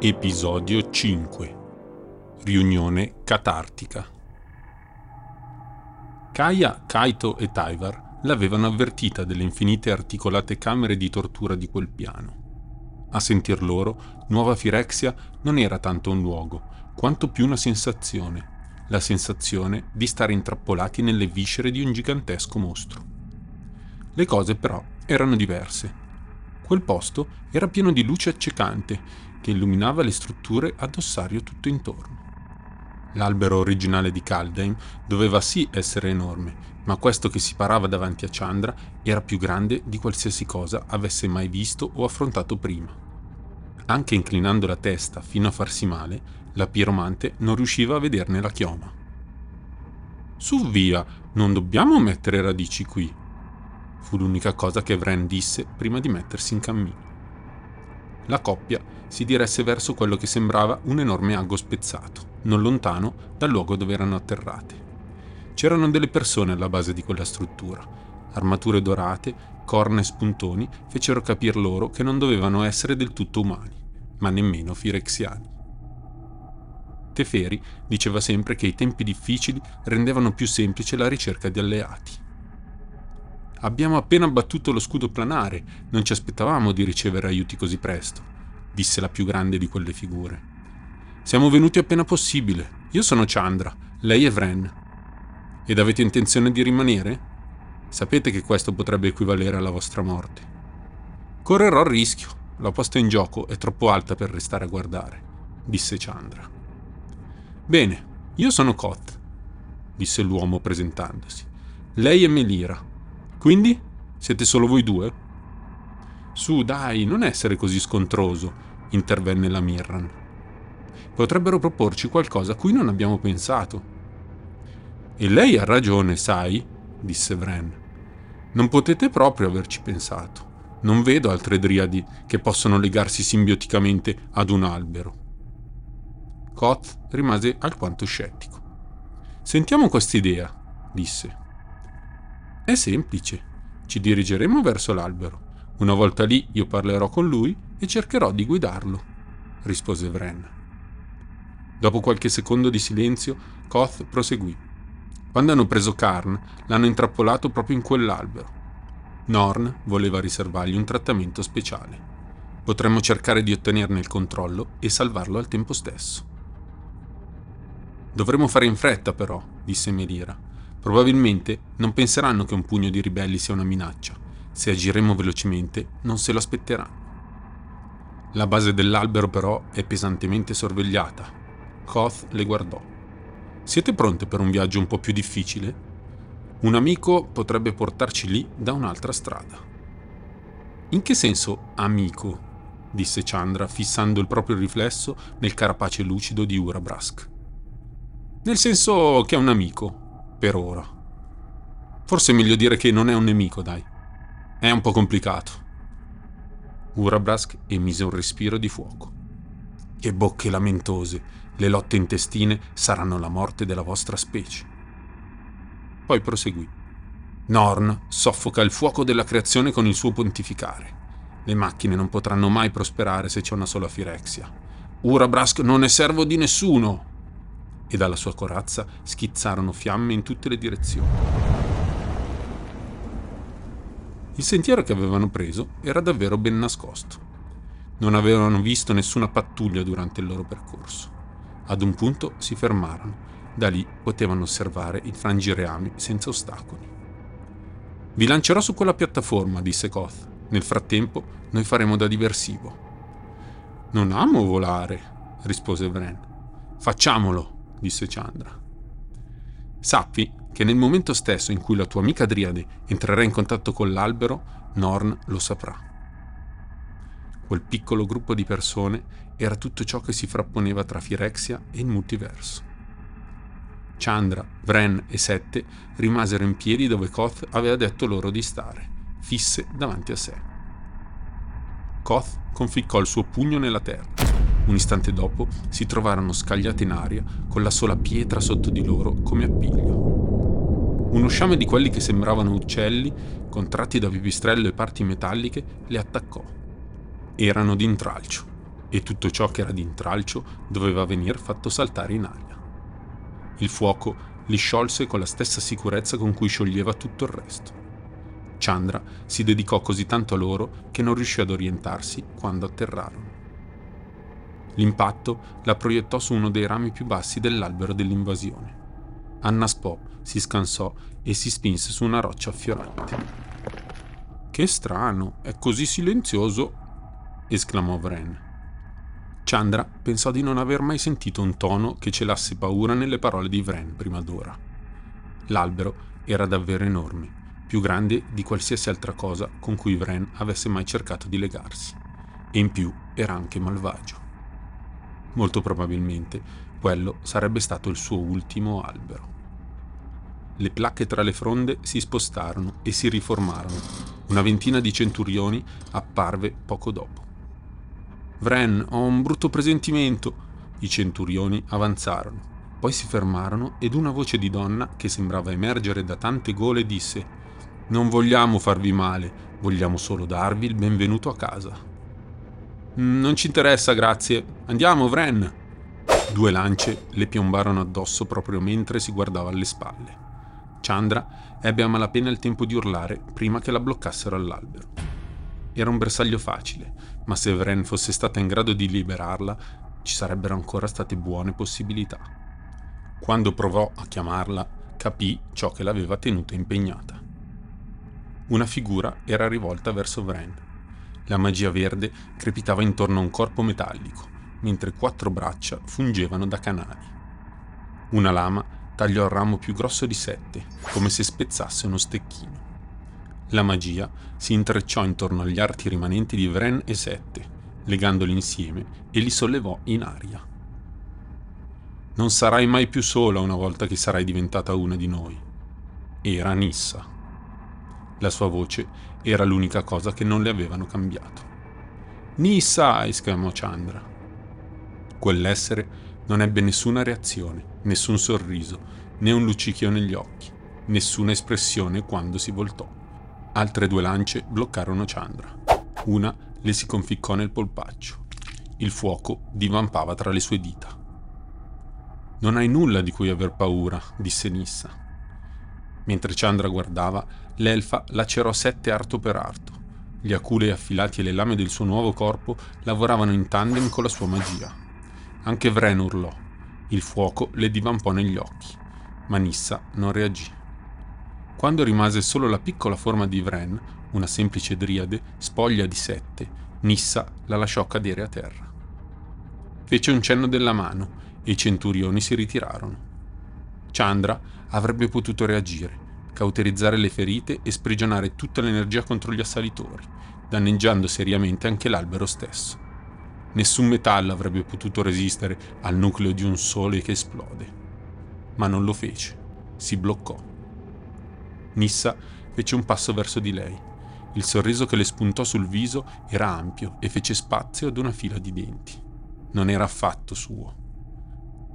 Episodio 5 Riunione catartica Kaya, Kaito e Taivar l'avevano avvertita delle infinite articolate camere di tortura di quel piano. A sentir loro, Nuova Firexia non era tanto un luogo, quanto più una sensazione, la sensazione di stare intrappolati nelle viscere di un gigantesco mostro. Le cose però erano diverse. Quel posto era pieno di luce accecante che illuminava le strutture ad ossario tutto intorno. L'albero originale di Kaldheim doveva sì essere enorme, ma questo che si parava davanti a Chandra era più grande di qualsiasi cosa avesse mai visto o affrontato prima. Anche inclinando la testa fino a farsi male, la piromante non riusciva a vederne la chioma. Su via, non dobbiamo mettere radici qui, fu l'unica cosa che Vren disse prima di mettersi in cammino. La coppia si diresse verso quello che sembrava un enorme ago spezzato, non lontano dal luogo dove erano atterrate. C'erano delle persone alla base di quella struttura. Armature dorate, corna e spuntoni fecero capir loro che non dovevano essere del tutto umani, ma nemmeno firexiani. Teferi diceva sempre che i tempi difficili rendevano più semplice la ricerca di alleati. Abbiamo appena abbattuto lo scudo planare, non ci aspettavamo di ricevere aiuti così presto disse la più grande di quelle figure. Siamo venuti appena possibile. Io sono Chandra, lei è Vren. Ed avete intenzione di rimanere? Sapete che questo potrebbe equivalere alla vostra morte. Correrò il rischio. La posta in gioco è troppo alta per restare a guardare, disse Chandra. Bene, io sono Koth, disse l'uomo presentandosi. Lei è Melira. Quindi? Siete solo voi due? Su, dai, non essere così scontroso, intervenne la Mirran. Potrebbero proporci qualcosa a cui non abbiamo pensato. E lei ha ragione, sai, disse Vren. Non potete proprio averci pensato. Non vedo altre driadi che possano legarsi simbioticamente ad un albero. Koth rimase alquanto scettico. Sentiamo quest'idea, disse. È semplice. Ci dirigeremo verso l'albero. Una volta lì io parlerò con lui e cercherò di guidarlo, rispose Vren. Dopo qualche secondo di silenzio, Koth proseguì. Quando hanno preso Karn, l'hanno intrappolato proprio in quell'albero. Norn voleva riservargli un trattamento speciale. Potremmo cercare di ottenerne il controllo e salvarlo al tempo stesso. Dovremmo fare in fretta, però, disse Melira. Probabilmente non penseranno che un pugno di ribelli sia una minaccia. Se agiremo velocemente, non se lo aspetteranno. La base dell'albero però è pesantemente sorvegliata. Koth le guardò. Siete pronte per un viaggio un po' più difficile? Un amico potrebbe portarci lì da un'altra strada. In che senso amico? disse Chandra, fissando il proprio riflesso nel carapace lucido di Urabrask. Nel senso che è un amico, per ora. Forse è meglio dire che non è un nemico, dai. È un po' complicato. Urabrask emise un respiro di fuoco. Che bocche lamentose, le lotte intestine saranno la morte della vostra specie. Poi proseguì. Norn soffoca il fuoco della creazione con il suo pontificare. Le macchine non potranno mai prosperare se c'è una sola Firexia. Urabrask non è servo di nessuno! E dalla sua corazza schizzarono fiamme in tutte le direzioni. Il sentiero che avevano preso era davvero ben nascosto. Non avevano visto nessuna pattuglia durante il loro percorso. Ad un punto si fermarono. Da lì potevano osservare il frangireami senza ostacoli. Vi lancerò su quella piattaforma, disse Koth. Nel frattempo noi faremo da diversivo. Non amo volare, rispose Vren. Facciamolo, disse Chandra. Sappi che nel momento stesso in cui la tua amica Driade entrerà in contatto con l'albero, Norn lo saprà. Quel piccolo gruppo di persone era tutto ciò che si frapponeva tra Firexia e il multiverso. Chandra, Vren e Sette rimasero in piedi dove Koth aveva detto loro di stare, fisse davanti a sé. Koth conficcò il suo pugno nella terra. Un istante dopo si trovarono scagliati in aria con la sola pietra sotto di loro come appiglio. Uno sciame di quelli che sembravano uccelli, contratti da pipistrello e parti metalliche, le attaccò. Erano d'intralcio. e tutto ciò che era di intralcio doveva venir fatto saltare in aria. Il fuoco li sciolse con la stessa sicurezza con cui scioglieva tutto il resto. Chandra si dedicò così tanto a loro che non riuscì ad orientarsi quando atterrarono. L'impatto la proiettò su uno dei rami più bassi dell'albero dell'invasione. Annaspò, si scansò e si spinse su una roccia affiorante. Che strano, è così silenzioso, esclamò Vren. Chandra pensò di non aver mai sentito un tono che celasse paura nelle parole di Vren prima d'ora. L'albero era davvero enorme, più grande di qualsiasi altra cosa con cui Vren avesse mai cercato di legarsi, e in più era anche malvagio. Molto probabilmente quello sarebbe stato il suo ultimo albero. Le placche tra le fronde si spostarono e si riformarono. Una ventina di centurioni apparve poco dopo. Vren, ho un brutto presentimento. I centurioni avanzarono, poi si fermarono ed una voce di donna che sembrava emergere da tante gole disse Non vogliamo farvi male, vogliamo solo darvi il benvenuto a casa. Non ci interessa, grazie. Andiamo, Vren. Due lance le piombarono addosso proprio mentre si guardava alle spalle. Chandra ebbe a malapena il tempo di urlare prima che la bloccassero all'albero. Era un bersaglio facile, ma se Vren fosse stata in grado di liberarla, ci sarebbero ancora state buone possibilità. Quando provò a chiamarla, capì ciò che l'aveva tenuta impegnata. Una figura era rivolta verso Vren la magia verde crepitava intorno a un corpo metallico, mentre quattro braccia fungevano da canali. Una lama tagliò il ramo più grosso di sette, come se spezzasse uno stecchino. La magia si intrecciò intorno agli arti rimanenti di Vren e Sette, legandoli insieme e li sollevò in aria. Non sarai mai più sola una volta che sarai diventata una di noi. Era Nissa. La sua voce era l'unica cosa che non le avevano cambiato. Nissa! esclamò Chandra. Quell'essere non ebbe nessuna reazione, nessun sorriso, né un luccichio negli occhi, nessuna espressione quando si voltò. Altre due lance bloccarono Chandra. Una le si conficcò nel polpaccio. Il fuoco divampava tra le sue dita. Non hai nulla di cui aver paura, disse Nissa. Mentre Chandra guardava, l'elfa lacerò sette arto per arto. Gli aculei affilati e le lame del suo nuovo corpo lavoravano in tandem con la sua magia. Anche Vren urlò. Il fuoco le divampò negli occhi, ma Nissa non reagì. Quando rimase solo la piccola forma di Vren, una semplice driade, spoglia di sette, Nissa la lasciò cadere a terra. Fece un cenno della mano e i centurioni si ritirarono. Chandra avrebbe potuto reagire, cauterizzare le ferite e sprigionare tutta l'energia contro gli assalitori, danneggiando seriamente anche l'albero stesso. Nessun metallo avrebbe potuto resistere al nucleo di un sole che esplode. Ma non lo fece, si bloccò. Nissa fece un passo verso di lei. Il sorriso che le spuntò sul viso era ampio e fece spazio ad una fila di denti. Non era affatto suo.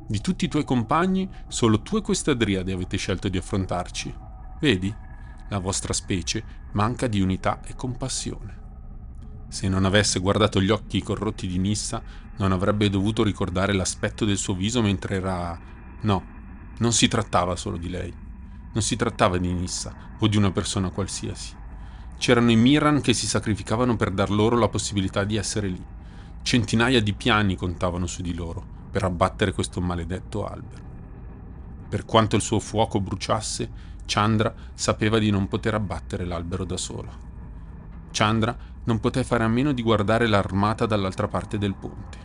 Di tutti i tuoi compagni, solo tu e questa Driade avete scelto di affrontarci. Vedi? La vostra specie manca di unità e compassione. Se non avesse guardato gli occhi corrotti di Nissa, non avrebbe dovuto ricordare l'aspetto del suo viso mentre era... No, non si trattava solo di lei. Non si trattava di Nissa o di una persona qualsiasi. C'erano i Miran che si sacrificavano per dar loro la possibilità di essere lì. Centinaia di piani contavano su di loro per abbattere questo maledetto albero. Per quanto il suo fuoco bruciasse, Chandra sapeva di non poter abbattere l'albero da sola. Chandra non poté fare a meno di guardare l'armata dall'altra parte del ponte.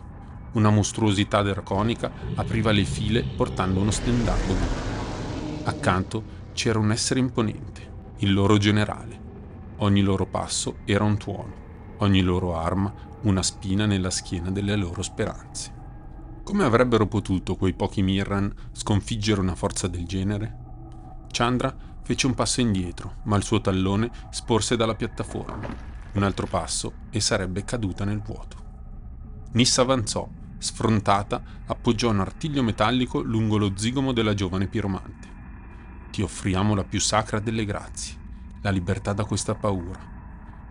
Una mostruosità draconica apriva le file portando uno stendardo blu. Accanto c'era un essere imponente, il loro generale. Ogni loro passo era un tuono, ogni loro arma una spina nella schiena delle loro speranze. Come avrebbero potuto quei pochi Mirran sconfiggere una forza del genere? Chandra fece un passo indietro, ma il suo tallone sporse dalla piattaforma. Un altro passo e sarebbe caduta nel vuoto. Nissa avanzò, sfrontata, appoggiò un artiglio metallico lungo lo zigomo della giovane piromante. Ti offriamo la più sacra delle grazie, la libertà da questa paura.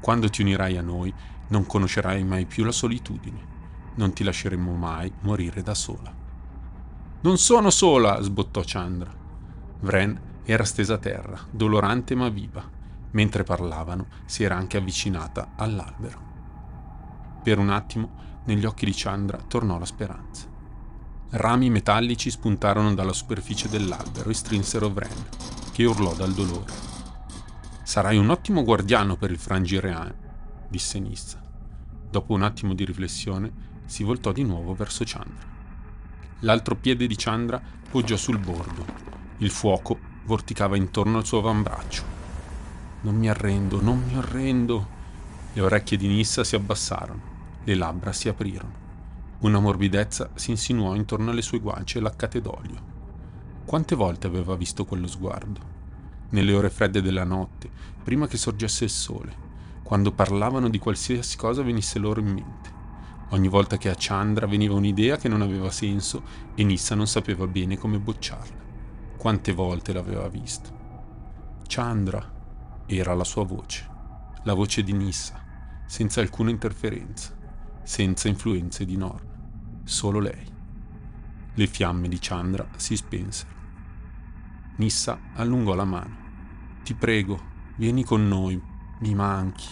Quando ti unirai a noi, non conoscerai mai più la solitudine non ti lasceremo mai morire da sola. Non sono sola, sbottò Chandra. Vren era stesa a terra, dolorante ma viva. Mentre parlavano, si era anche avvicinata all'albero. Per un attimo, negli occhi di Chandra tornò la speranza. Rami metallici spuntarono dalla superficie dell'albero e strinsero Vren, che urlò dal dolore. Sarai un ottimo guardiano per il Frangirean, disse Nissa. Dopo un attimo di riflessione, si voltò di nuovo verso Chandra. L'altro piede di Chandra poggiò sul bordo. Il fuoco vorticava intorno al suo avambraccio. Non mi arrendo, non mi arrendo. Le orecchie di Nissa si abbassarono, le labbra si aprirono. Una morbidezza si insinuò intorno alle sue guance laccate d'olio. Quante volte aveva visto quello sguardo? Nelle ore fredde della notte, prima che sorgesse il sole, quando parlavano di qualsiasi cosa venisse loro in mente. Ogni volta che a Chandra veniva un'idea che non aveva senso e Nissa non sapeva bene come bocciarla. Quante volte l'aveva vista. Chandra era la sua voce, la voce di Nissa, senza alcuna interferenza, senza influenze di Norn, solo lei. Le fiamme di Chandra si spensero. Nissa allungò la mano. Ti prego, vieni con noi, mi manchi.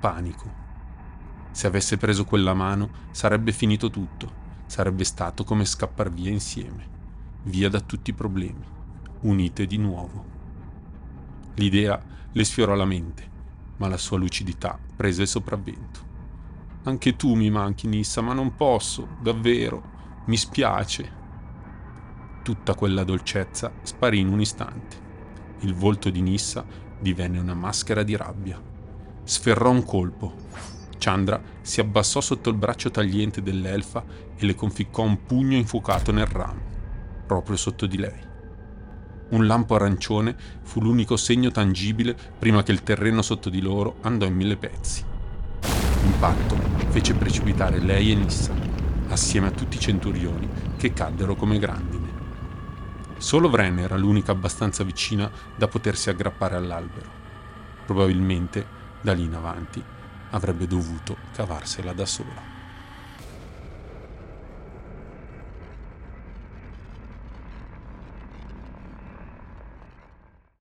Panico se avesse preso quella mano sarebbe finito tutto, sarebbe stato come scappar via insieme, via da tutti i problemi, unite di nuovo. L'idea le sfiorò la mente, ma la sua lucidità prese il sopravvento. Anche tu mi manchi, Nissa, ma non posso, davvero, mi spiace. Tutta quella dolcezza sparì in un istante. Il volto di Nissa divenne una maschera di rabbia. Sferrò un colpo, Chandra si abbassò sotto il braccio tagliente dell'elfa e le conficcò un pugno infuocato nel ramo, proprio sotto di lei. Un lampo arancione fu l'unico segno tangibile prima che il terreno sotto di loro andò in mille pezzi. L'impatto fece precipitare lei e Nissa, assieme a tutti i centurioni che caddero come grandine. Solo Vren era l'unica abbastanza vicina da potersi aggrappare all'albero. Probabilmente, da lì in avanti, avrebbe dovuto cavarsela da sola.